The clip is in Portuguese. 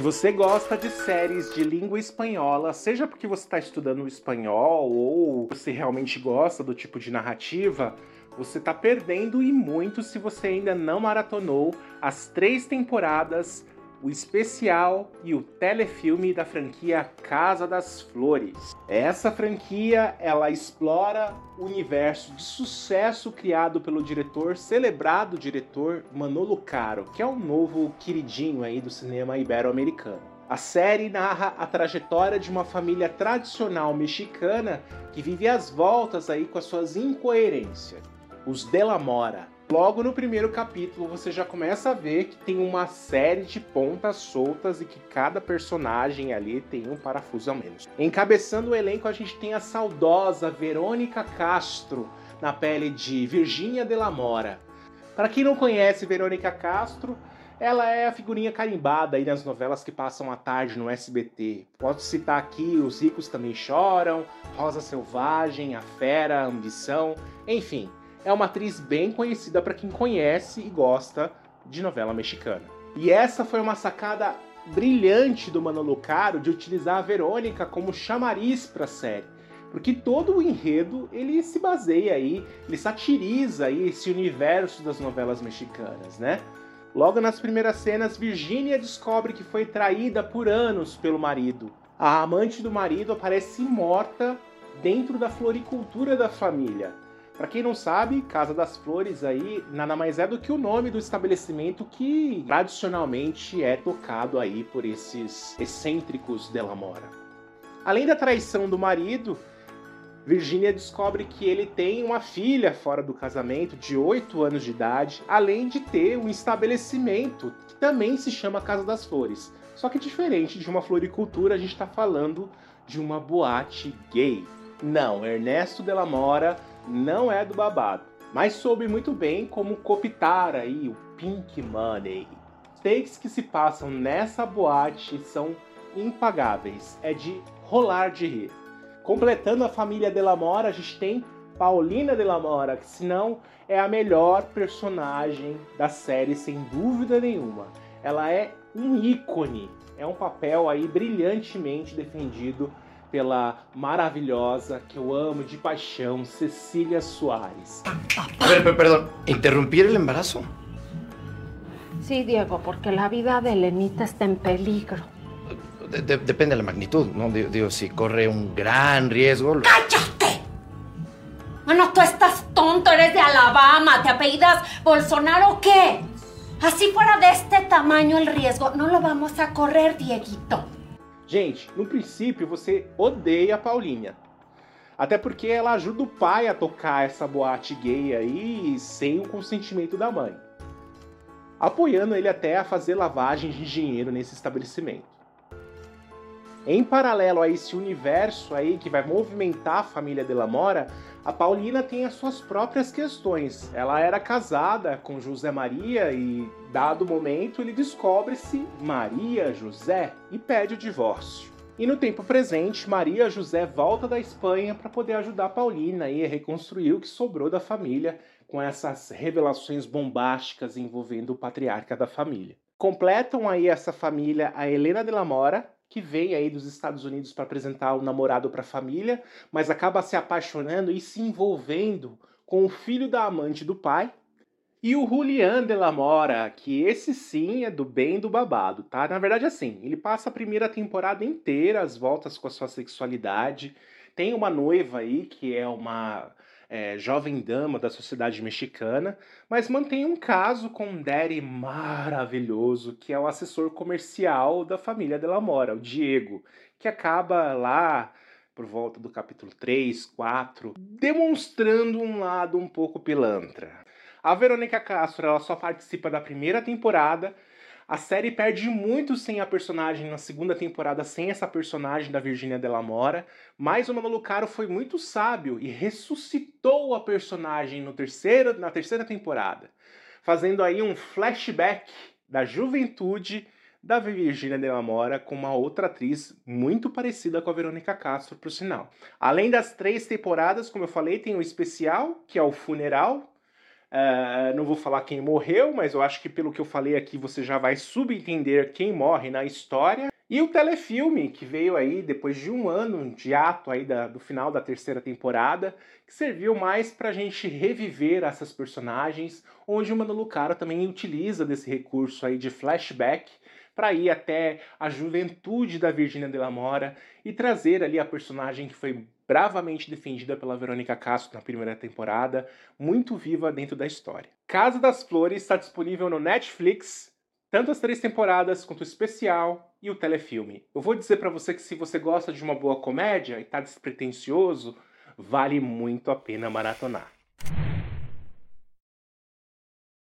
Se você gosta de séries de língua espanhola, seja porque você está estudando espanhol ou você realmente gosta do tipo de narrativa, você está perdendo e muito se você ainda não maratonou as três temporadas o especial e o telefilme da franquia Casa das Flores. Essa franquia, ela explora o universo de sucesso criado pelo diretor, celebrado diretor Manolo Caro, que é um novo queridinho aí do cinema ibero-americano. A série narra a trajetória de uma família tradicional mexicana que vive às voltas aí com as suas incoerências. Os De La Mora, Logo no primeiro capítulo, você já começa a ver que tem uma série de pontas soltas e que cada personagem ali tem um parafuso a menos. Encabeçando o elenco, a gente tem a saudosa Verônica Castro na pele de Virgínia de la Mora. Para quem não conhece Verônica Castro, ela é a figurinha carimbada aí nas novelas que passam à tarde no SBT. Posso citar aqui Os Ricos Também Choram, Rosa Selvagem, A Fera, Ambição, enfim é uma atriz bem conhecida para quem conhece e gosta de novela mexicana. E essa foi uma sacada brilhante do Manolo Caro de utilizar a Verônica como chamariz para a série. Porque todo o enredo ele se baseia aí, ele satiriza aí esse universo das novelas mexicanas, né? Logo nas primeiras cenas, Virginia descobre que foi traída por anos pelo marido. A amante do marido aparece morta dentro da floricultura da família. Para quem não sabe, Casa das Flores aí nada mais é do que o nome do estabelecimento que tradicionalmente é tocado aí por esses excêntricos de la Mora. Além da traição do marido, Virginia descobre que ele tem uma filha fora do casamento de 8 anos de idade, além de ter um estabelecimento que também se chama Casa das Flores. Só que diferente de uma floricultura, a gente está falando de uma boate gay. Não, Ernesto de la Mora não é do babado, mas soube muito bem como copitar aí o Pink Money. Takes que se passam nessa boate são impagáveis, é de rolar de rir. Completando a família de Mora, a gente tem Paulina de Mora, que se não é a melhor personagem da série, sem dúvida nenhuma. Ela é um ícone, é um papel aí brilhantemente defendido pela maravillosa, que eu amo de paixão, Cecília Soares. A ver, perdón, ¿interrumpir el embarazo? Sí, Diego, porque la vida de Elenita está en peligro. De, de, depende de la magnitud, ¿no? Digo, si corre un gran riesgo... ¡Cállate! Bueno, tú estás tonto, eres de Alabama, ¿te apellidas Bolsonaro o qué? Así fuera de este tamaño el riesgo, no lo vamos a correr, Dieguito. Gente, no princípio você odeia a Paulinha. Até porque ela ajuda o pai a tocar essa boate gay aí sem o consentimento da mãe. Apoiando ele até a fazer lavagem de dinheiro nesse estabelecimento. Em paralelo a esse universo aí que vai movimentar a família de Mora, a Paulina tem as suas próprias questões. Ela era casada com José Maria e, dado momento, ele descobre-se Maria José e pede o divórcio. E no tempo presente, Maria José volta da Espanha para poder ajudar Paulina a reconstruir o que sobrou da família com essas revelações bombásticas envolvendo o patriarca da família. Completam aí essa família a Helena de la Mora, que vem aí dos Estados Unidos para apresentar o namorado para a família, mas acaba se apaixonando e se envolvendo com o filho da amante do pai. E o Julian de la Mora, que esse sim é do bem do babado, tá? Na verdade, assim, ele passa a primeira temporada inteira às voltas com a sua sexualidade. Tem uma noiva aí que é uma é, jovem dama da sociedade mexicana, mas mantém um caso com um daddy maravilhoso, que é o assessor comercial da família Della Mora, o Diego, que acaba lá por volta do capítulo 3, 4, demonstrando um lado um pouco pilantra. A Verônica Castro ela só participa da primeira temporada, a série perde muito sem a personagem na segunda temporada, sem essa personagem da Virginia Della Mora, mas o Manolo Caro foi muito sábio e ressuscitou a personagem no terceiro, na terceira temporada, fazendo aí um flashback da juventude da Virginia Della Mora com uma outra atriz muito parecida com a Verônica Castro, por sinal. Além das três temporadas, como eu falei, tem o especial, que é o Funeral, Uh, não vou falar quem morreu, mas eu acho que pelo que eu falei aqui você já vai subentender quem morre na história. E o telefilme, que veio aí depois de um ano de ato aí da, do final da terceira temporada, que serviu mais para a gente reviver essas personagens, onde o Mano Lucara também utiliza desse recurso aí de flashback para ir até a juventude da Virginia de la Mora e trazer ali a personagem que foi bravamente defendida pela Verônica Castro na primeira temporada, muito viva dentro da história. Casa das Flores está disponível no Netflix tanto as três temporadas quanto o especial e o telefilme. Eu vou dizer para você que se você gosta de uma boa comédia e tá despretensioso, vale muito a pena maratonar.